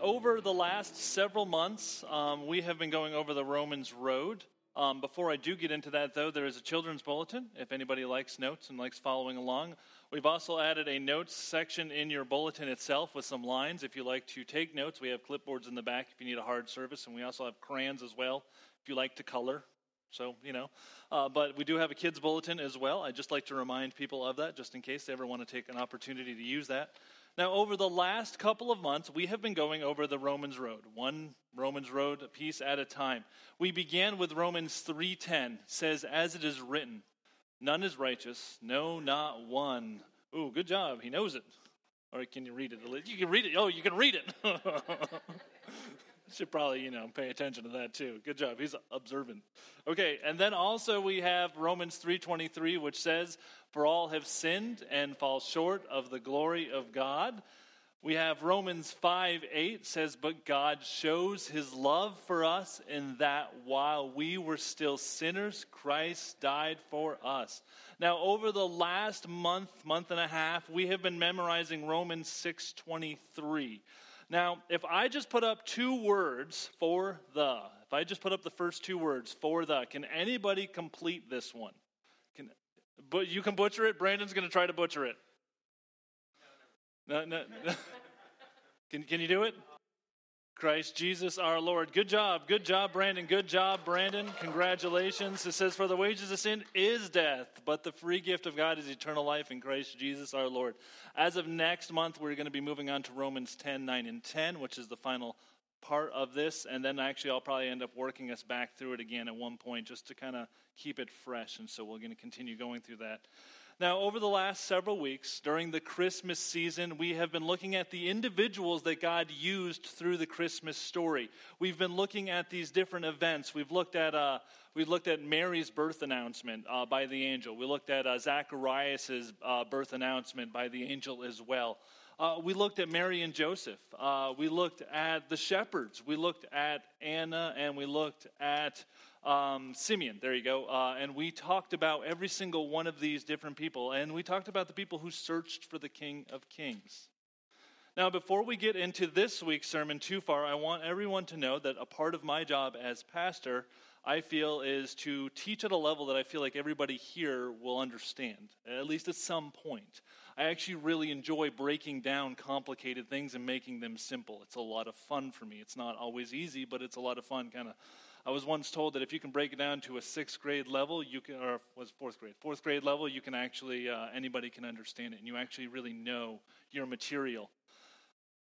over the last several months, um, we have been going over the Romans Road. Um, before I do get into that, though, there is a children's bulletin if anybody likes notes and likes following along. We've also added a notes section in your bulletin itself with some lines if you like to take notes. We have clipboards in the back if you need a hard surface, and we also have crayons as well if you like to color. So, you know, uh, but we do have a kids' bulletin as well. I'd just like to remind people of that just in case they ever want to take an opportunity to use that. Now, over the last couple of months, we have been going over the Romans Road, one Romans Road a piece at a time. We began with Romans 3:10, says, "As it is written, none is righteous, no, not one." Ooh, good job. He knows it. Or can you read it? You can read it. Oh, you can read it. Should probably, you know, pay attention to that too. Good job. He's observant. Okay, and then also we have Romans 3:23 which says, "For all have sinned and fall short of the glory of God." We have Romans 5 8 says, But God shows his love for us in that while we were still sinners, Christ died for us. Now, over the last month, month and a half, we have been memorizing Romans 6 23. Now, if I just put up two words for the, if I just put up the first two words for the, can anybody complete this one? Can, but you can butcher it. Brandon's going to try to butcher it. No, no. no. can, can you do it? Christ Jesus our Lord. Good job. Good job, Brandon. Good job, Brandon. Congratulations. It says, For the wages of sin is death, but the free gift of God is eternal life in Christ Jesus our Lord. As of next month, we're going to be moving on to Romans 10, 9, and 10, which is the final part of this. And then actually, I'll probably end up working us back through it again at one point just to kind of keep it fresh. And so we're going to continue going through that. Now, over the last several weeks, during the Christmas season, we have been looking at the individuals that God used through the Christmas story. We've been looking at these different events. We've looked at, uh, we looked at Mary's birth announcement uh, by the angel. We looked at uh, Zacharias' uh, birth announcement by the angel as well. Uh, we looked at Mary and Joseph. Uh, we looked at the shepherds. We looked at Anna and we looked at um, Simeon. There you go. Uh, and we talked about every single one of these different people. And we talked about the people who searched for the King of Kings. Now, before we get into this week's sermon too far, I want everyone to know that a part of my job as pastor, I feel, is to teach at a level that I feel like everybody here will understand, at least at some point. I actually really enjoy breaking down complicated things and making them simple. It's a lot of fun for me. It's not always easy, but it's a lot of fun kind of I was once told that if you can break it down to a sixth grade level, you can, or was fourth grade, fourth grade level, you can actually, uh, anybody can understand it, and you actually really know your material.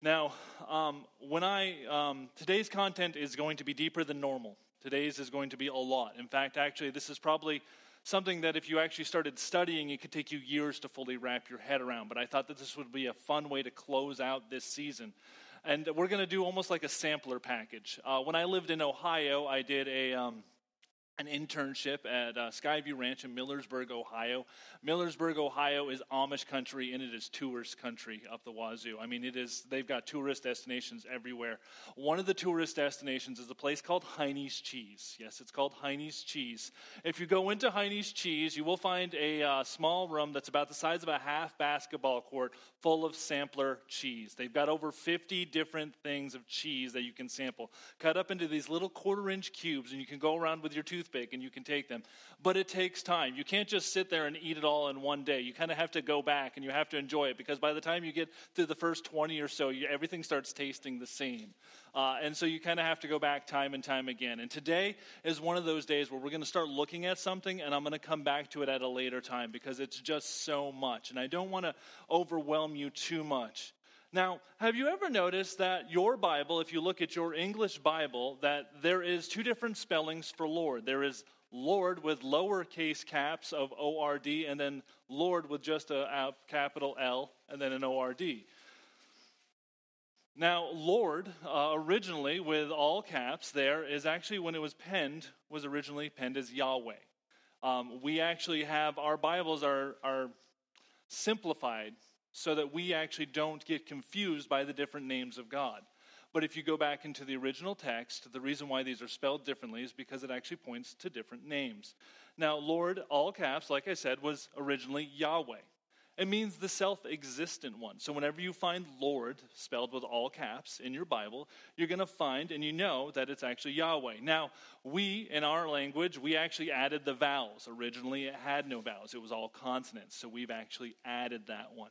Now, um, when I, um, today's content is going to be deeper than normal. Today's is going to be a lot. In fact, actually, this is probably something that if you actually started studying, it could take you years to fully wrap your head around. But I thought that this would be a fun way to close out this season and we're going to do almost like a sampler package. Uh, when I lived in Ohio, I did a um, an internship at uh, Skyview Ranch in Millersburg, Ohio. Millersburg, Ohio is Amish country and it is tourist country up the wazoo. I mean, it is, they've got tourist destinations everywhere. One of the tourist destinations is a place called Heini's Cheese. Yes, it's called Heini's Cheese. If you go into Heini's Cheese, you will find a uh, small room that's about the size of a half basketball court full of sampler cheese. They've got over 50 different things of cheese that you can sample, cut up into these little quarter inch cubes, and you can go around with your tooth toothpick and you can take them. But it takes time. You can't just sit there and eat it all in one day. You kind of have to go back and you have to enjoy it because by the time you get through the first 20 or so, you, everything starts tasting the same. Uh, and so you kind of have to go back time and time again. And today is one of those days where we're going to start looking at something, and I'm going to come back to it at a later time because it's just so much. And I don't want to overwhelm you too much. Now, have you ever noticed that your Bible, if you look at your English Bible, that there is two different spellings for Lord? There is Lord with lowercase caps of O R D, and then Lord with just a, a capital L and then an O R D. Now, Lord, uh, originally with all caps, there is actually when it was penned, was originally penned as Yahweh. Um, we actually have our Bibles are, are simplified so that we actually don't get confused by the different names of God. But if you go back into the original text, the reason why these are spelled differently is because it actually points to different names. Now, Lord, all caps, like I said, was originally Yahweh. It means the self existent one. So, whenever you find Lord spelled with all caps in your Bible, you're going to find and you know that it's actually Yahweh. Now, we, in our language, we actually added the vowels. Originally, it had no vowels, it was all consonants. So, we've actually added that one.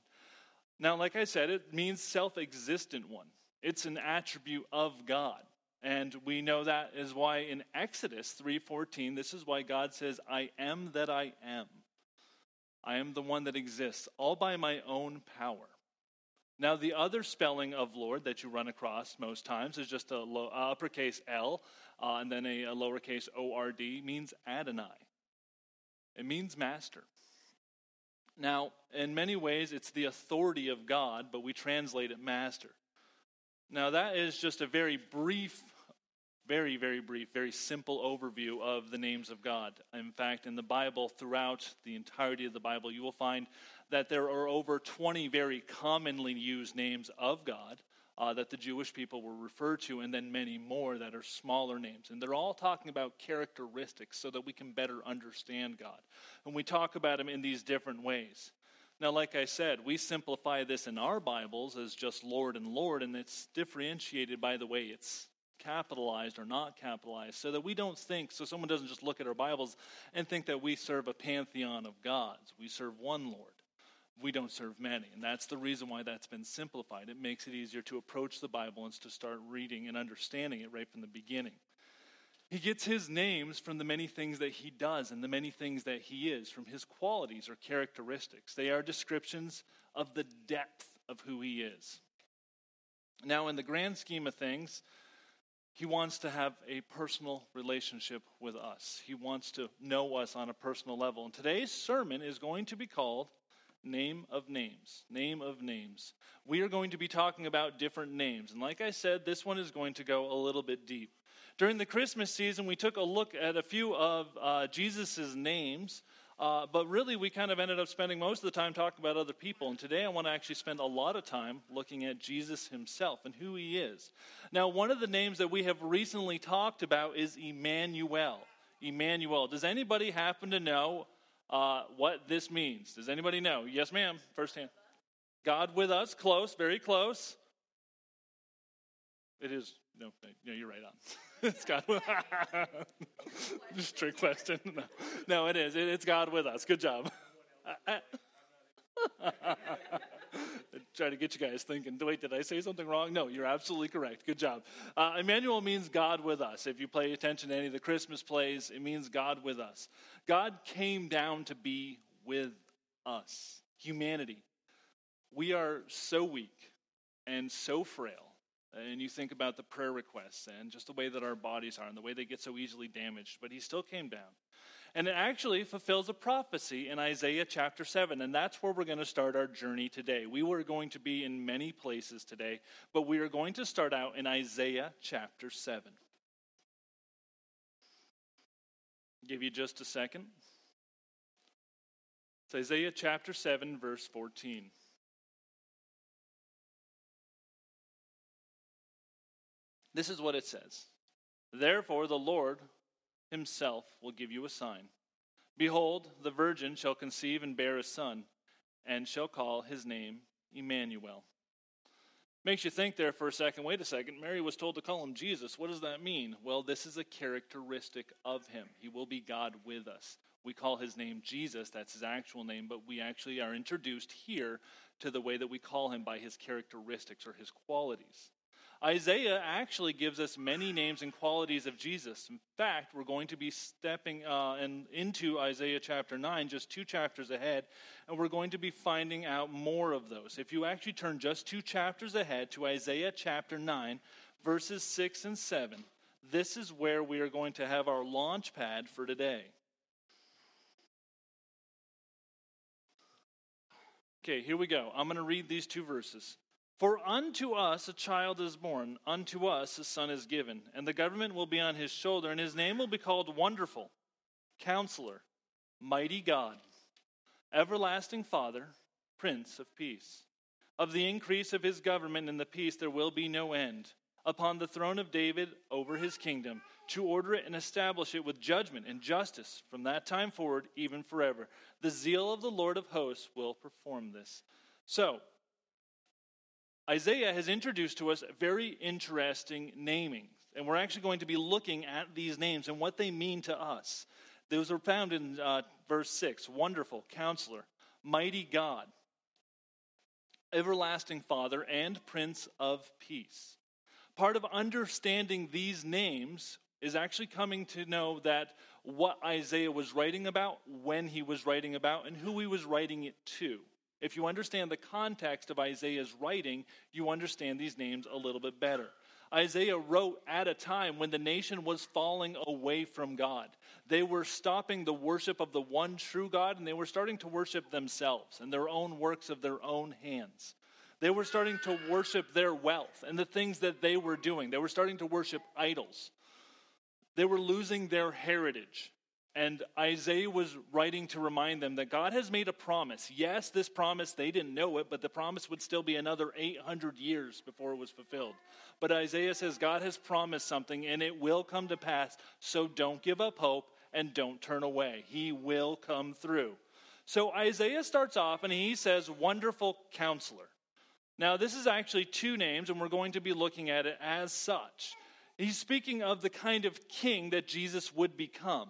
Now, like I said, it means self existent one, it's an attribute of God. And we know that is why in Exodus 3:14 this is why God says I am that I am. I am the one that exists, all by my own power. Now, the other spelling of Lord that you run across most times is just a low, uppercase L uh, and then a, a lowercase O R D means Adonai. It means master. Now, in many ways, it's the authority of God, but we translate it master. Now, that is just a very brief very, very brief, very simple overview of the names of God. In fact, in the Bible, throughout the entirety of the Bible, you will find that there are over 20 very commonly used names of God uh, that the Jewish people were referred to, and then many more that are smaller names. And they're all talking about characteristics so that we can better understand God. And we talk about Him in these different ways. Now, like I said, we simplify this in our Bibles as just Lord and Lord, and it's differentiated by the way it's capitalized or not capitalized so that we don't think, so someone doesn't just look at our Bibles and think that we serve a pantheon of gods. We serve one Lord. We don't serve many. And that's the reason why that's been simplified. It makes it easier to approach the Bible and to start reading and understanding it right from the beginning. He gets his names from the many things that he does and the many things that he is, from his qualities or characteristics. They are descriptions of the depth of who he is. Now, in the grand scheme of things, he wants to have a personal relationship with us. He wants to know us on a personal level. And today's sermon is going to be called Name of Names. Name of Names. We are going to be talking about different names. And like I said, this one is going to go a little bit deep. During the Christmas season, we took a look at a few of uh, Jesus' names uh, but really, we kind of ended up spending most of the time talking about other people. And today, I want to actually spend a lot of time looking at Jesus himself and who he is. Now, one of the names that we have recently talked about is Emmanuel. Emmanuel. Does anybody happen to know uh, what this means? Does anybody know? Yes, ma'am. First hand. God with us. Close. Very close. It is. No, no you're right on. it's God. Just trick question. No. no, it is. It's God with us. Good job. Try to get you guys thinking. Wait, did I say something wrong? No, you're absolutely correct. Good job. Uh, Emmanuel means God with us. If you pay attention to any of the Christmas plays, it means God with us. God came down to be with us, humanity. We are so weak and so frail and you think about the prayer requests and just the way that our bodies are and the way they get so easily damaged, but he still came down. And it actually fulfills a prophecy in Isaiah chapter 7, and that's where we're going to start our journey today. We were going to be in many places today, but we are going to start out in Isaiah chapter 7. Give you just a second. It's Isaiah chapter 7, verse 14. This is what it says Therefore, the Lord himself will give you a sign. Behold, the virgin shall conceive and bear a son, and shall call his name Emmanuel. Makes you think there for a second wait a second, Mary was told to call him Jesus. What does that mean? Well, this is a characteristic of him. He will be God with us. We call his name Jesus, that's his actual name, but we actually are introduced here to the way that we call him by his characteristics or his qualities. Isaiah actually gives us many names and qualities of Jesus. In fact, we're going to be stepping uh, in, into Isaiah chapter 9, just two chapters ahead, and we're going to be finding out more of those. If you actually turn just two chapters ahead to Isaiah chapter 9, verses 6 and 7, this is where we are going to have our launch pad for today. Okay, here we go. I'm going to read these two verses. For unto us a child is born, unto us a son is given, and the government will be on his shoulder, and his name will be called Wonderful, Counselor, Mighty God, Everlasting Father, Prince of Peace. Of the increase of his government and the peace there will be no end. Upon the throne of David over his kingdom, to order it and establish it with judgment and justice from that time forward, even forever. The zeal of the Lord of hosts will perform this. So, Isaiah has introduced to us very interesting naming. And we're actually going to be looking at these names and what they mean to us. Those are found in uh, verse 6 Wonderful, Counselor, Mighty God, Everlasting Father, and Prince of Peace. Part of understanding these names is actually coming to know that what Isaiah was writing about, when he was writing about, and who he was writing it to. If you understand the context of Isaiah's writing, you understand these names a little bit better. Isaiah wrote at a time when the nation was falling away from God. They were stopping the worship of the one true God and they were starting to worship themselves and their own works of their own hands. They were starting to worship their wealth and the things that they were doing. They were starting to worship idols. They were losing their heritage. And Isaiah was writing to remind them that God has made a promise. Yes, this promise, they didn't know it, but the promise would still be another 800 years before it was fulfilled. But Isaiah says God has promised something and it will come to pass. So don't give up hope and don't turn away. He will come through. So Isaiah starts off and he says, Wonderful counselor. Now, this is actually two names, and we're going to be looking at it as such. He's speaking of the kind of king that Jesus would become.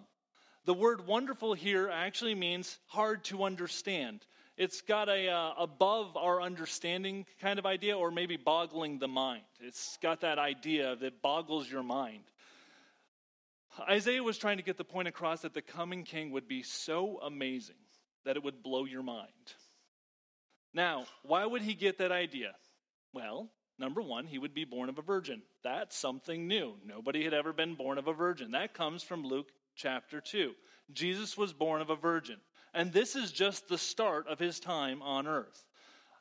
The word wonderful here actually means hard to understand. It's got a uh, above our understanding kind of idea, or maybe boggling the mind. It's got that idea that boggles your mind. Isaiah was trying to get the point across that the coming king would be so amazing that it would blow your mind. Now, why would he get that idea? Well, number one, he would be born of a virgin. That's something new. Nobody had ever been born of a virgin. That comes from Luke chapter 2. Jesus was born of a virgin. And this is just the start of his time on earth.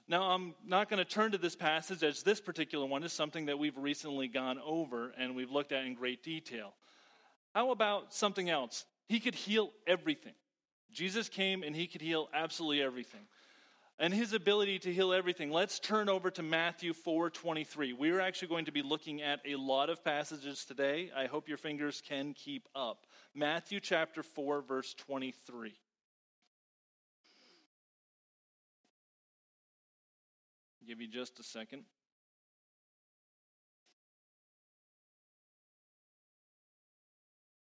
Now, I'm not going to turn to this passage as this particular one is something that we've recently gone over and we've looked at in great detail. How about something else? He could heal everything. Jesus came and he could heal absolutely everything. And his ability to heal everything. Let's turn over to Matthew 4:23. We're actually going to be looking at a lot of passages today. I hope your fingers can keep up. Matthew chapter 4 verse 23. give you just a second.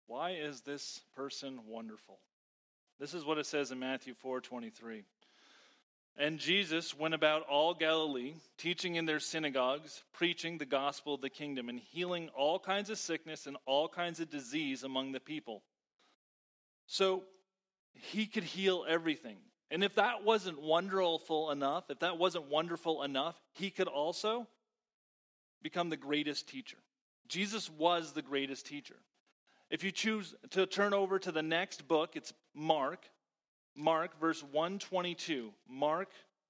Why is this person wonderful? This is what it says in Matthew 4:23. And Jesus went about all Galilee, teaching in their synagogues, preaching the gospel of the kingdom, and healing all kinds of sickness and all kinds of disease among the people. So he could heal everything. And if that wasn't wonderful enough, if that wasn't wonderful enough, he could also become the greatest teacher. Jesus was the greatest teacher. If you choose to turn over to the next book, it's Mark. Mark, verse 122. Mark,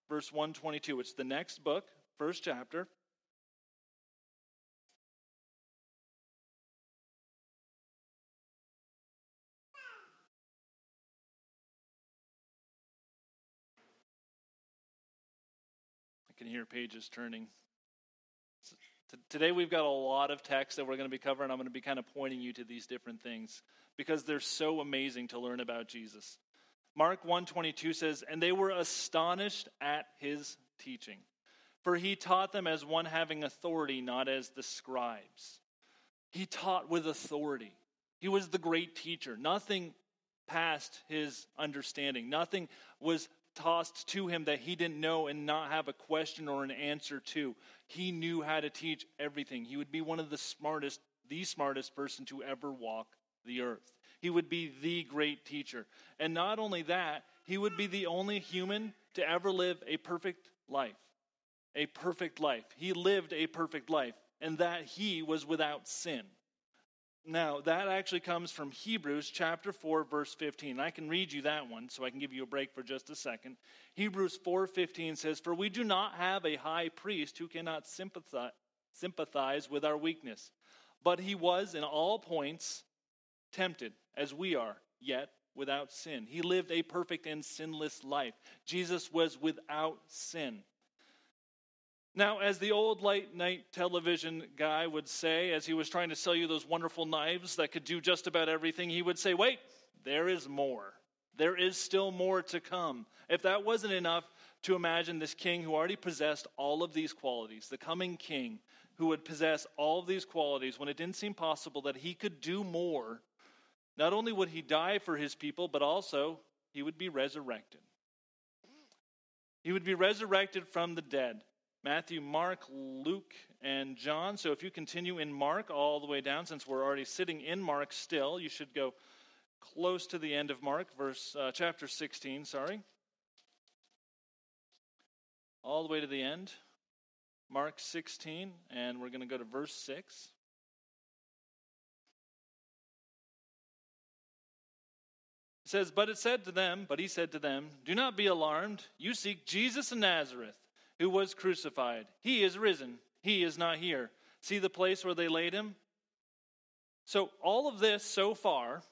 verse 122. It's the next book, first chapter. I can hear pages turning. Today we've got a lot of text that we're going to be covering. I'm going to be kind of pointing you to these different things because they're so amazing to learn about Jesus. Mark 122 says, "And they were astonished at his teaching, for he taught them as one having authority, not as the scribes." He taught with authority. He was the great teacher. Nothing passed his understanding. Nothing was tossed to him that he didn't know and not have a question or an answer to. He knew how to teach everything. He would be one of the smartest, the smartest person to ever walk the earth. He would be the great teacher. And not only that, he would be the only human to ever live a perfect life. A perfect life. He lived a perfect life, and that he was without sin. Now, that actually comes from Hebrews chapter 4 verse 15. I can read you that one so I can give you a break for just a second. Hebrews 4:15 says, "For we do not have a high priest who cannot sympathize, sympathize with our weakness, but he was in all points tempted as we are, yet without sin. He lived a perfect and sinless life. Jesus was without sin. Now, as the old late night television guy would say, as he was trying to sell you those wonderful knives that could do just about everything, he would say, Wait, there is more. There is still more to come. If that wasn't enough to imagine this king who already possessed all of these qualities, the coming king who would possess all of these qualities, when it didn't seem possible that he could do more, not only would he die for his people, but also he would be resurrected. He would be resurrected from the dead. Matthew, Mark, Luke, and John. So if you continue in Mark all the way down, since we're already sitting in Mark still, you should go close to the end of Mark, verse uh, chapter 16, sorry. All the way to the end. Mark 16, and we're going to go to verse 6. Says, But it said to them, but he said to them, Do not be alarmed. You seek Jesus of Nazareth who was crucified. He is risen. He is not here. See the place where they laid him? So, all of this so far,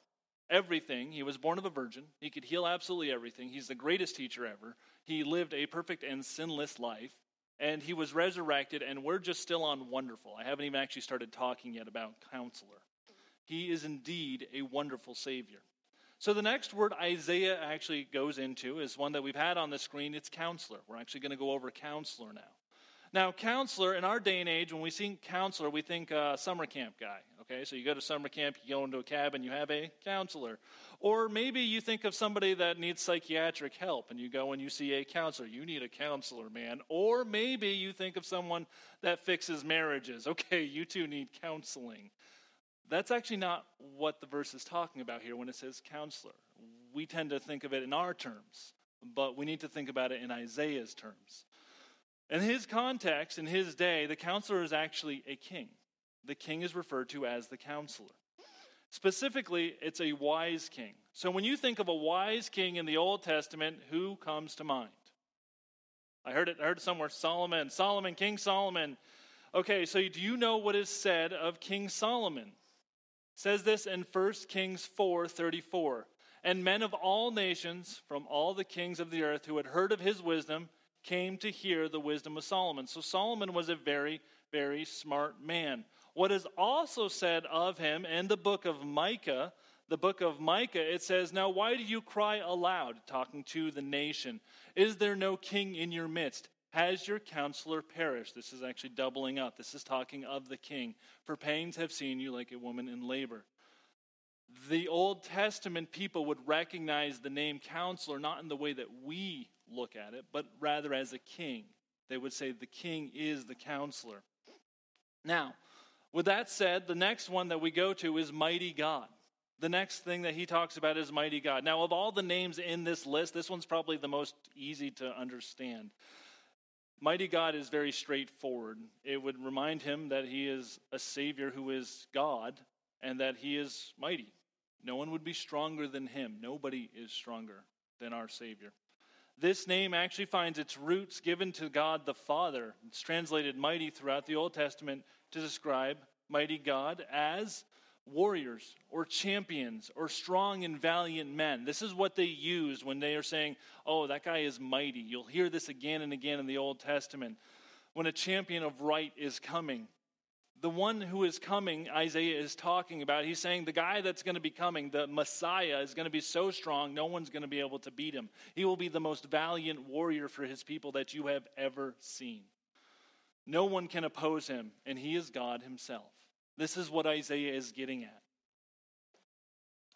everything, he was born of a virgin. He could heal absolutely everything. He's the greatest teacher ever. He lived a perfect and sinless life. And he was resurrected, and we're just still on wonderful. I haven't even actually started talking yet about counselor. He is indeed a wonderful Savior. So the next word Isaiah actually goes into is one that we've had on the screen. It's counselor. We're actually going to go over counselor now. Now, counselor, in our day and age, when we think counselor, we think uh, summer camp guy. Okay, so you go to summer camp, you go into a cabin, you have a counselor. Or maybe you think of somebody that needs psychiatric help and you go and you see a counselor. You need a counselor, man. Or maybe you think of someone that fixes marriages. Okay, you two need counseling. That's actually not what the verse is talking about here when it says counselor. We tend to think of it in our terms, but we need to think about it in Isaiah's terms. In his context, in his day, the counselor is actually a king. The king is referred to as the counselor. Specifically, it's a wise king. So when you think of a wise king in the Old Testament, who comes to mind? I heard it, I heard it somewhere Solomon, Solomon, King Solomon. Okay, so do you know what is said of King Solomon? Says this in 1 Kings 4:34. And men of all nations from all the kings of the earth who had heard of his wisdom came to hear the wisdom of Solomon. So Solomon was a very very smart man. What is also said of him in the book of Micah, the book of Micah, it says, Now why do you cry aloud, talking to the nation? Is there no king in your midst? Has your counselor perished? This is actually doubling up. This is talking of the king. For pains have seen you like a woman in labor. The Old Testament people would recognize the name counselor not in the way that we look at it, but rather as a king. They would say the king is the counselor. Now, with that said, the next one that we go to is mighty God. The next thing that he talks about is mighty God. Now, of all the names in this list, this one's probably the most easy to understand. Mighty God is very straightforward. It would remind him that he is a Savior who is God and that he is mighty. No one would be stronger than him. Nobody is stronger than our Savior. This name actually finds its roots given to God the Father. It's translated mighty throughout the Old Testament to describe mighty God as warriors or champions or strong and valiant men. This is what they use when they are saying, oh, that guy is mighty. You'll hear this again and again in the Old Testament. When a champion of right is coming, the one who is coming, Isaiah is talking about, he's saying the guy that's going to be coming, the Messiah, is going to be so strong, no one's going to be able to beat him. He will be the most valiant warrior for his people that you have ever seen. No one can oppose him, and he is God himself. This is what Isaiah is getting at.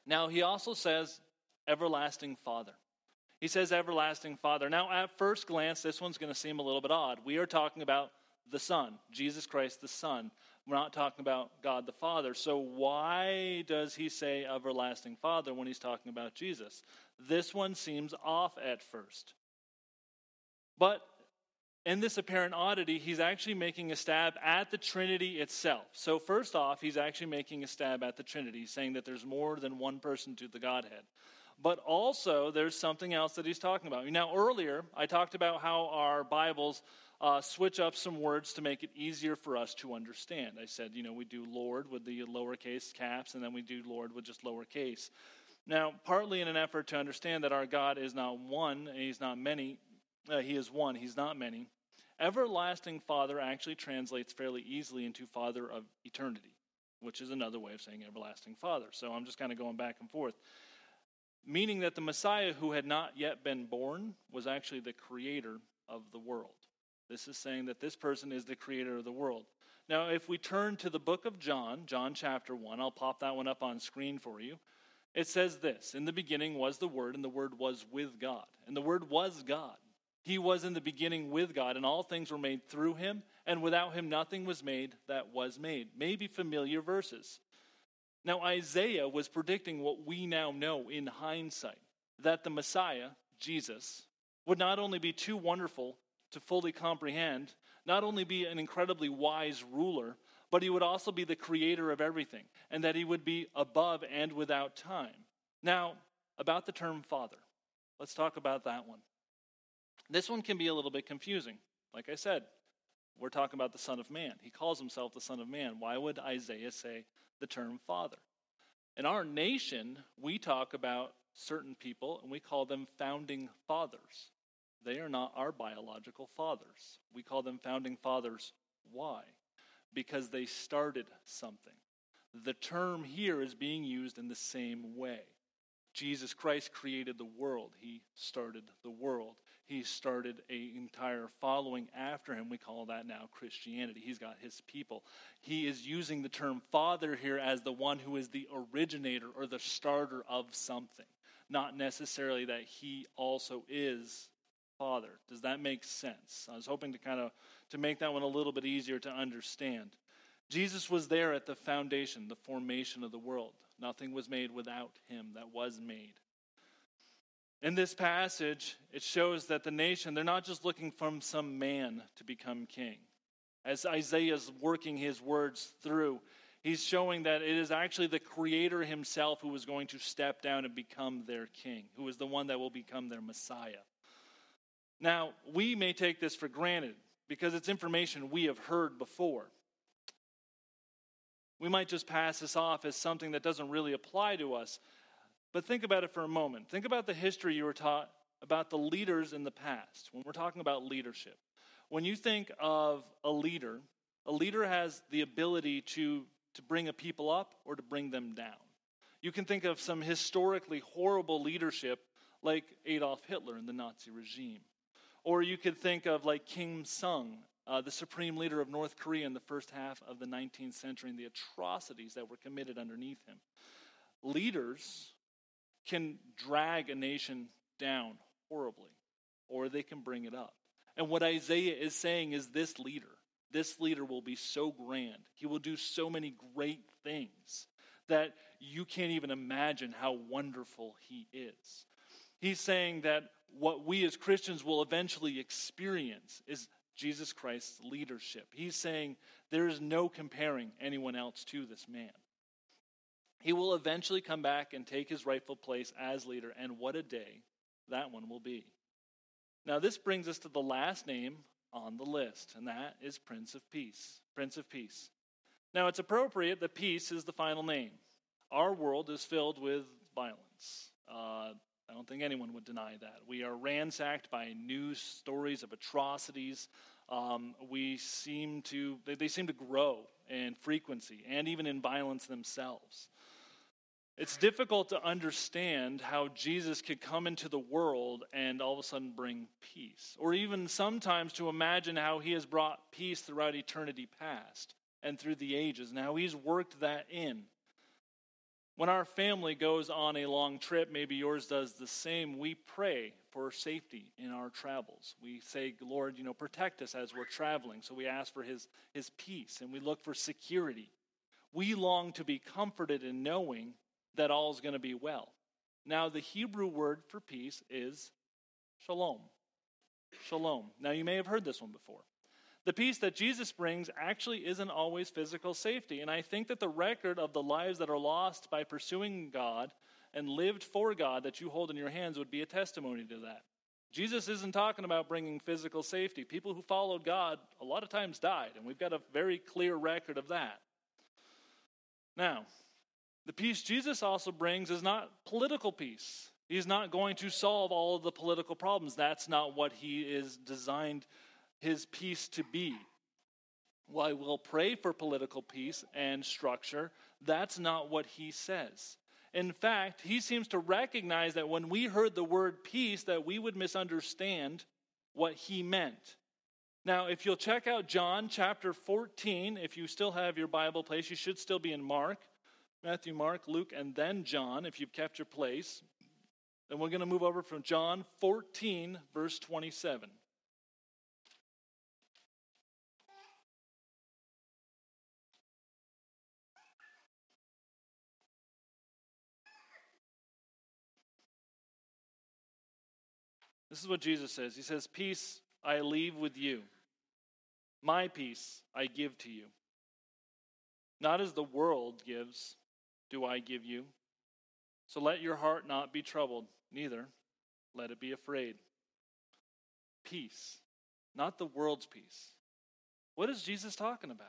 Now, he also says, Everlasting Father. He says, Everlasting Father. Now, at first glance, this one's going to seem a little bit odd. We are talking about the Son, Jesus Christ the Son. We're not talking about God the Father. So, why does he say Everlasting Father when he's talking about Jesus? This one seems off at first. But in this apparent oddity, he's actually making a stab at the Trinity itself. So, first off, he's actually making a stab at the Trinity, saying that there's more than one person to the Godhead. But also, there's something else that he's talking about. Now, earlier, I talked about how our Bibles uh, switch up some words to make it easier for us to understand. I said, you know, we do Lord with the lowercase caps, and then we do Lord with just lowercase. Now, partly in an effort to understand that our God is not one, and He's not many, uh, He is one, He's not many. Everlasting Father actually translates fairly easily into Father of eternity, which is another way of saying everlasting Father. So I'm just kind of going back and forth. Meaning that the Messiah who had not yet been born was actually the creator of the world. This is saying that this person is the creator of the world. Now, if we turn to the book of John, John chapter 1, I'll pop that one up on screen for you. It says this In the beginning was the Word, and the Word was with God. And the Word was God. He was in the beginning with God, and all things were made through him, and without him nothing was made that was made. Maybe familiar verses. Now, Isaiah was predicting what we now know in hindsight that the Messiah, Jesus, would not only be too wonderful to fully comprehend, not only be an incredibly wise ruler, but he would also be the creator of everything, and that he would be above and without time. Now, about the term Father, let's talk about that one. This one can be a little bit confusing. Like I said, we're talking about the Son of Man. He calls himself the Son of Man. Why would Isaiah say the term Father? In our nation, we talk about certain people and we call them founding fathers. They are not our biological fathers. We call them founding fathers. Why? Because they started something. The term here is being used in the same way. Jesus Christ created the world. He started the world. He started an entire following after him. We call that now Christianity. He's got his people. He is using the term father here as the one who is the originator or the starter of something, not necessarily that he also is Father. Does that make sense? I was hoping to kind of to make that one a little bit easier to understand. Jesus was there at the foundation, the formation of the world. Nothing was made without him that was made. In this passage, it shows that the nation, they're not just looking from some man to become king. As Isaiah's working his words through, he's showing that it is actually the Creator himself who is going to step down and become their king, who is the one that will become their Messiah. Now, we may take this for granted because it's information we have heard before. We might just pass this off as something that doesn't really apply to us. But think about it for a moment. Think about the history you were taught about the leaders in the past when we're talking about leadership. When you think of a leader, a leader has the ability to, to bring a people up or to bring them down. You can think of some historically horrible leadership like Adolf Hitler in the Nazi regime. Or you could think of like King Sung, uh, the supreme leader of North Korea in the first half of the 19th century, and the atrocities that were committed underneath him. Leaders can drag a nation down horribly, or they can bring it up. And what Isaiah is saying is this leader, this leader will be so grand. He will do so many great things that you can't even imagine how wonderful he is. He's saying that what we as Christians will eventually experience is Jesus Christ's leadership. He's saying there is no comparing anyone else to this man. He will eventually come back and take his rightful place as leader, and what a day that one will be. Now, this brings us to the last name on the list, and that is Prince of Peace. Prince of Peace. Now, it's appropriate that peace is the final name. Our world is filled with violence. Uh, I don't think anyone would deny that. We are ransacked by news stories of atrocities. Um, we seem to, they, they seem to grow in frequency and even in violence themselves. It's difficult to understand how Jesus could come into the world and all of a sudden bring peace, or even sometimes to imagine how he has brought peace throughout eternity past and through the ages, and how he's worked that in. When our family goes on a long trip, maybe yours does the same, we pray for safety in our travels. We say, Lord, you know, protect us as we're traveling. So we ask for his, his peace and we look for security. We long to be comforted in knowing that all is going to be well. Now, the Hebrew word for peace is shalom. Shalom. Now, you may have heard this one before. The peace that Jesus brings actually isn't always physical safety. And I think that the record of the lives that are lost by pursuing God and lived for God that you hold in your hands would be a testimony to that. Jesus isn't talking about bringing physical safety. People who followed God a lot of times died, and we've got a very clear record of that. Now, the peace Jesus also brings is not political peace. He's not going to solve all of the political problems. That's not what he is designed his peace to be. While we'll pray for political peace and structure, that's not what he says. In fact, he seems to recognize that when we heard the word peace that we would misunderstand what he meant. Now, if you'll check out John chapter 14, if you still have your Bible place, you should still be in Mark. Matthew, Mark, Luke, and then John, if you've kept your place. Then we're going to move over from John 14, verse 27. This is what Jesus says. He says, Peace I leave with you, my peace I give to you. Not as the world gives, do I give you. So let your heart not be troubled, neither let it be afraid. Peace, not the world's peace. What is Jesus talking about?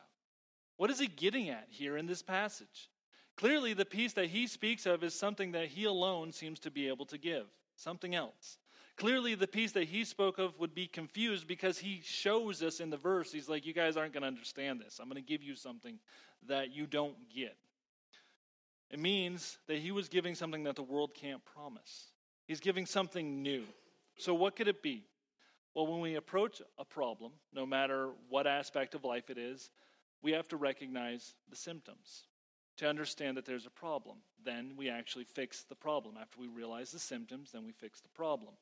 What is he getting at here in this passage? Clearly, the peace that he speaks of is something that he alone seems to be able to give, something else. Clearly, the peace that he spoke of would be confused because he shows us in the verse, he's like, You guys aren't going to understand this. I'm going to give you something that you don't get. It means that he was giving something that the world can't promise. He's giving something new. So, what could it be? Well, when we approach a problem, no matter what aspect of life it is, we have to recognize the symptoms to understand that there's a problem. Then we actually fix the problem. After we realize the symptoms, then we fix the problem.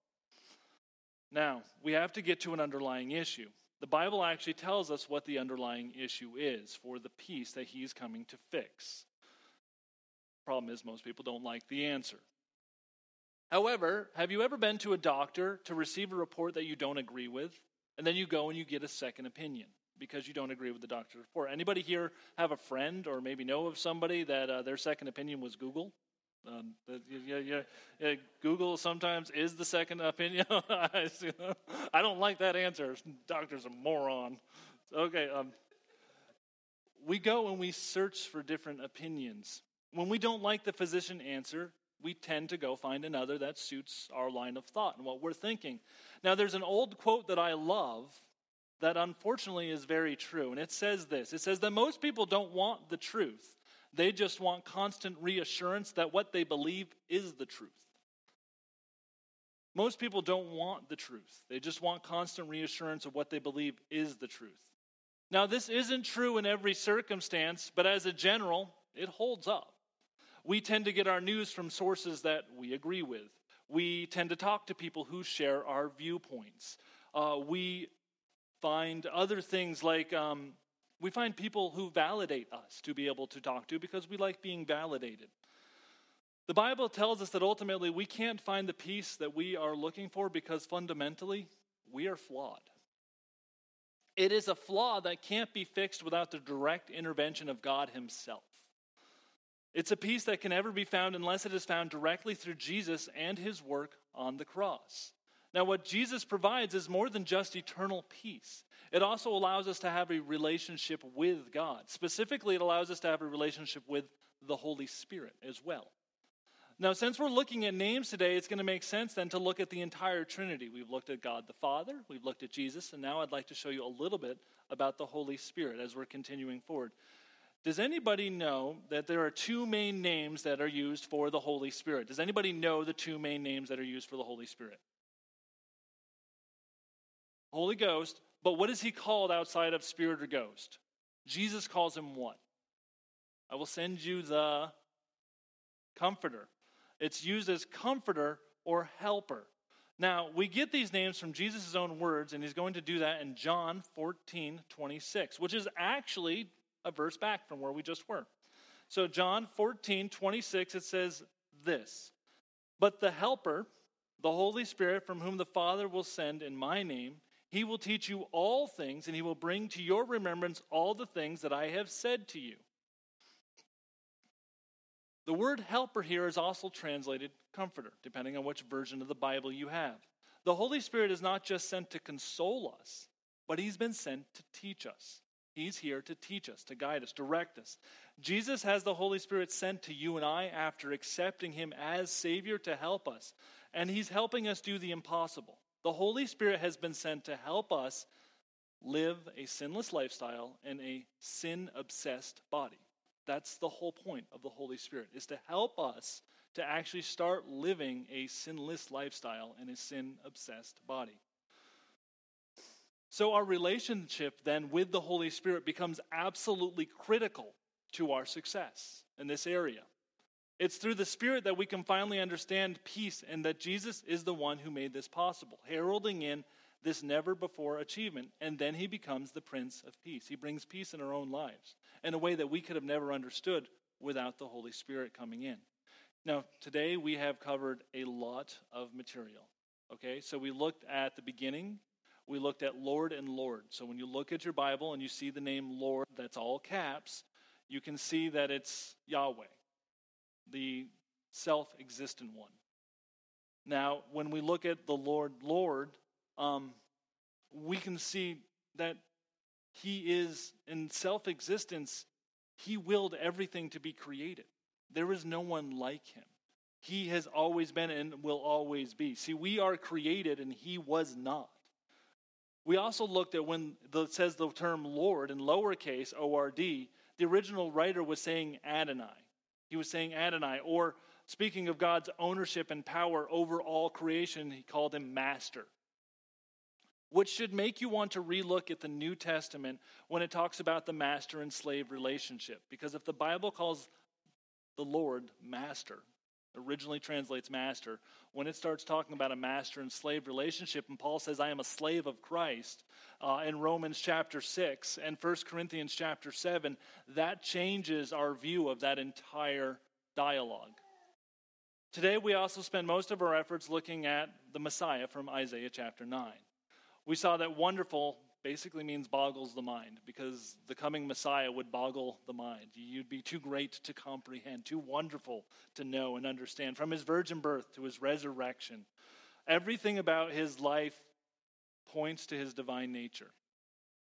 Now, we have to get to an underlying issue. The Bible actually tells us what the underlying issue is for the peace that he's coming to fix. Problem is, most people don't like the answer. However, have you ever been to a doctor to receive a report that you don't agree with, and then you go and you get a second opinion because you don't agree with the doctor's report? Anybody here have a friend or maybe know of somebody that uh, their second opinion was Google? Um, yeah, yeah, yeah, Google sometimes is the second opinion. I don't like that answer. Doctor's a moron. Okay, um, we go and we search for different opinions. When we don't like the physician answer, we tend to go find another that suits our line of thought and what we're thinking. Now, there's an old quote that I love that unfortunately is very true, and it says this it says that most people don't want the truth. They just want constant reassurance that what they believe is the truth. Most people don't want the truth. They just want constant reassurance of what they believe is the truth. Now, this isn't true in every circumstance, but as a general, it holds up. We tend to get our news from sources that we agree with. We tend to talk to people who share our viewpoints. Uh, we find other things like um, we find people who validate us to be able to talk to because we like being validated. The Bible tells us that ultimately we can't find the peace that we are looking for because fundamentally we are flawed. It is a flaw that can't be fixed without the direct intervention of God Himself. It's a peace that can never be found unless it is found directly through Jesus and His work on the cross. Now, what Jesus provides is more than just eternal peace. It also allows us to have a relationship with God. Specifically, it allows us to have a relationship with the Holy Spirit as well. Now, since we're looking at names today, it's going to make sense then to look at the entire Trinity. We've looked at God the Father, we've looked at Jesus, and now I'd like to show you a little bit about the Holy Spirit as we're continuing forward. Does anybody know that there are two main names that are used for the Holy Spirit? Does anybody know the two main names that are used for the Holy Spirit? Holy Ghost, but what is he called outside of Spirit or Ghost? Jesus calls him what? I will send you the Comforter. It's used as Comforter or Helper. Now, we get these names from Jesus' own words, and he's going to do that in John 14, 26, which is actually a verse back from where we just were. So, John 14, 26, it says this But the Helper, the Holy Spirit, from whom the Father will send in my name, he will teach you all things, and he will bring to your remembrance all the things that I have said to you. The word helper here is also translated comforter, depending on which version of the Bible you have. The Holy Spirit is not just sent to console us, but he's been sent to teach us. He's here to teach us, to guide us, direct us. Jesus has the Holy Spirit sent to you and I after accepting him as Savior to help us. And he's helping us do the impossible. The Holy Spirit has been sent to help us live a sinless lifestyle in a sin obsessed body. That's the whole point of the Holy Spirit, is to help us to actually start living a sinless lifestyle in a sin obsessed body. So, our relationship then with the Holy Spirit becomes absolutely critical to our success in this area. It's through the Spirit that we can finally understand peace and that Jesus is the one who made this possible, heralding in this never before achievement. And then he becomes the Prince of Peace. He brings peace in our own lives in a way that we could have never understood without the Holy Spirit coming in. Now, today we have covered a lot of material. Okay, so we looked at the beginning, we looked at Lord and Lord. So when you look at your Bible and you see the name Lord, that's all caps, you can see that it's Yahweh the self existent one. Now, when we look at the Lord, Lord, um, we can see that He is in self existence, He willed everything to be created. There is no one like Him. He has always been and will always be. See, we are created and He was not. We also looked at when it says the term Lord in lowercase O R D, the original writer was saying Adonai. He was saying Adonai, or speaking of God's ownership and power over all creation, he called him Master. Which should make you want to relook at the New Testament when it talks about the master and slave relationship. Because if the Bible calls the Lord Master, originally translates master, when it starts talking about a master and slave relationship, and Paul says, I am a slave of Christ, uh, in Romans chapter 6 and 1 Corinthians chapter 7, that changes our view of that entire dialogue. Today, we also spend most of our efforts looking at the Messiah from Isaiah chapter 9. We saw that wonderful basically means boggles the mind because the coming Messiah would boggle the mind. You'd be too great to comprehend, too wonderful to know and understand. From his virgin birth to his resurrection, everything about his life points to his divine nature.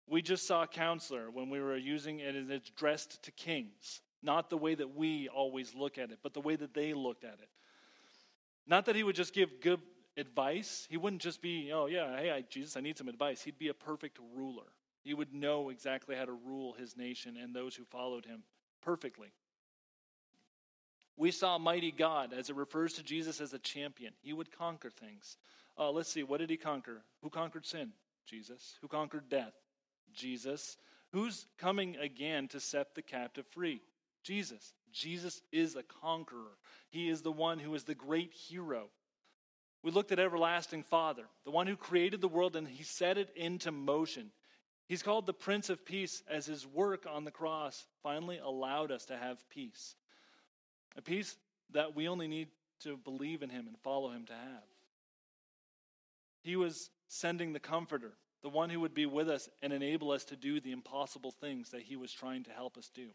We just saw counselor when we were using it and it's addressed to kings, not the way that we always look at it, but the way that they looked at it. Not that he would just give good advice. He wouldn't just be, oh, yeah, hey, I, Jesus, I need some advice. He'd be a perfect ruler. He would know exactly how to rule his nation and those who followed him perfectly. We saw mighty God as it refers to Jesus as a champion. He would conquer things. Uh, let's see, what did he conquer? Who conquered sin? Jesus. Who conquered death? Jesus. Who's coming again to set the captive free? Jesus. Jesus is a conqueror. He is the one who is the great hero. We looked at everlasting Father, the one who created the world and he set it into motion. He's called the Prince of Peace as his work on the cross finally allowed us to have peace. A peace that we only need to believe in him and follow him to have. He was sending the Comforter, the one who would be with us and enable us to do the impossible things that he was trying to help us do.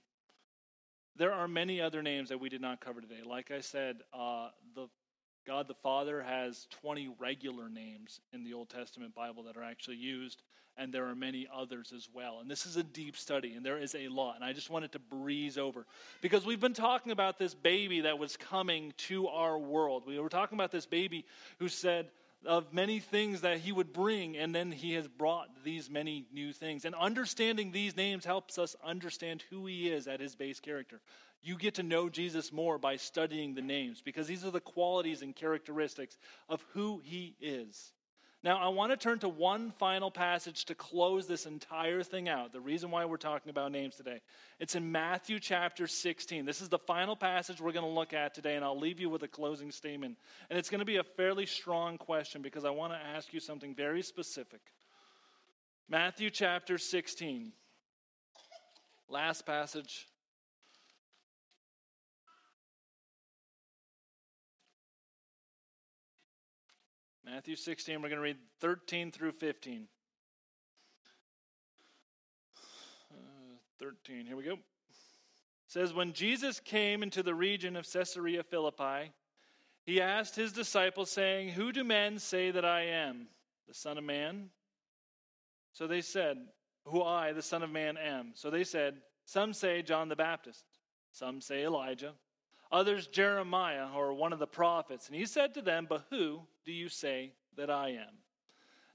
There are many other names that we did not cover today. Like I said, uh, the God the Father has 20 regular names in the Old Testament Bible that are actually used, and there are many others as well. And this is a deep study, and there is a lot. And I just wanted to breeze over because we've been talking about this baby that was coming to our world. We were talking about this baby who said, of many things that he would bring, and then he has brought these many new things. And understanding these names helps us understand who he is at his base character. You get to know Jesus more by studying the names because these are the qualities and characteristics of who he is. Now, I want to turn to one final passage to close this entire thing out. The reason why we're talking about names today. It's in Matthew chapter 16. This is the final passage we're going to look at today, and I'll leave you with a closing statement. And it's going to be a fairly strong question because I want to ask you something very specific. Matthew chapter 16. Last passage Matthew 16, we're going to read 13 through 15. Uh, 13, here we go. It says, When Jesus came into the region of Caesarea Philippi, he asked his disciples, saying, Who do men say that I am? The Son of Man? So they said, Who I, the Son of Man, am. So they said, Some say John the Baptist, some say Elijah others Jeremiah or one of the prophets. And he said to them, But who do you say that I am?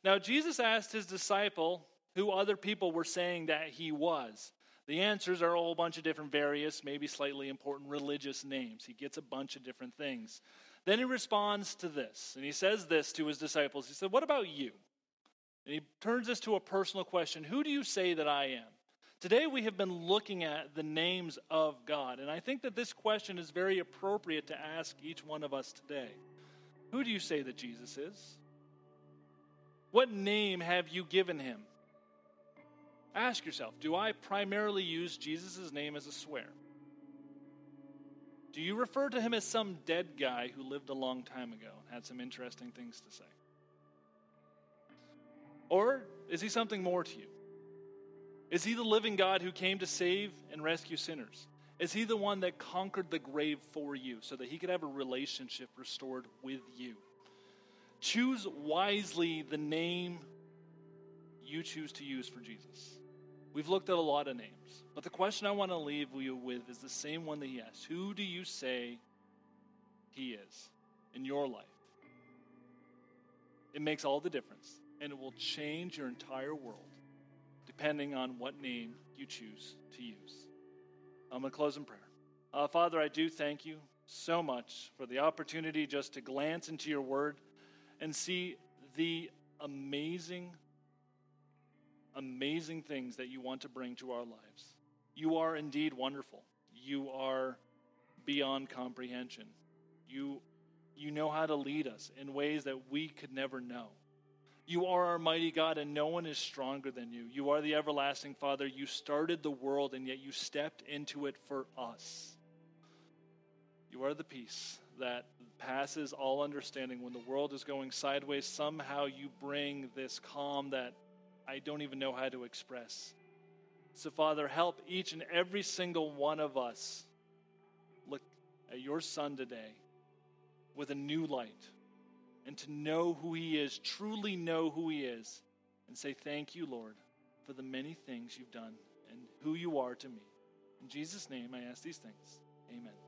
Now Jesus asked his disciple, who other people were saying that he was. The answers are a whole bunch of different various, maybe slightly important religious names. He gets a bunch of different things. Then he responds to this, and he says this to his disciples. He said, What about you? And he turns this to a personal question Who do you say that I am? Today we have been looking at the names of God, and I think that this question is very appropriate to ask each one of us today. Who do you say that Jesus is? What name have you given him? Ask yourself Do I primarily use Jesus' name as a swear? Do you refer to him as some dead guy who lived a long time ago and had some interesting things to say? Or is he something more to you? Is he the living God who came to save and rescue sinners? Is he the one that conquered the grave for you so that he could have a relationship restored with you? Choose wisely the name you choose to use for Jesus. We've looked at a lot of names, but the question I want to leave you with is the same one that he asked Who do you say he is in your life? It makes all the difference, and it will change your entire world depending on what name you choose to use. I'm going to close in prayer. Uh, Father, I do thank you so much for the opportunity just to glance into your word and see the amazing amazing things that you want to bring to our lives. You are indeed wonderful. You are beyond comprehension. You, you know how to lead us in ways that we could never know. You are our mighty God, and no one is stronger than you. You are the everlasting Father. You started the world, and yet you stepped into it for us. You are the peace that passes all understanding. When the world is going sideways, somehow you bring this calm that I don't even know how to express. So, Father, help each and every single one of us look at your Son today with a new light and to know who He is, truly know who He is, and say, Thank you, Lord, for the many things you've done and who you are to me. In Jesus' name, I ask these things. Amen.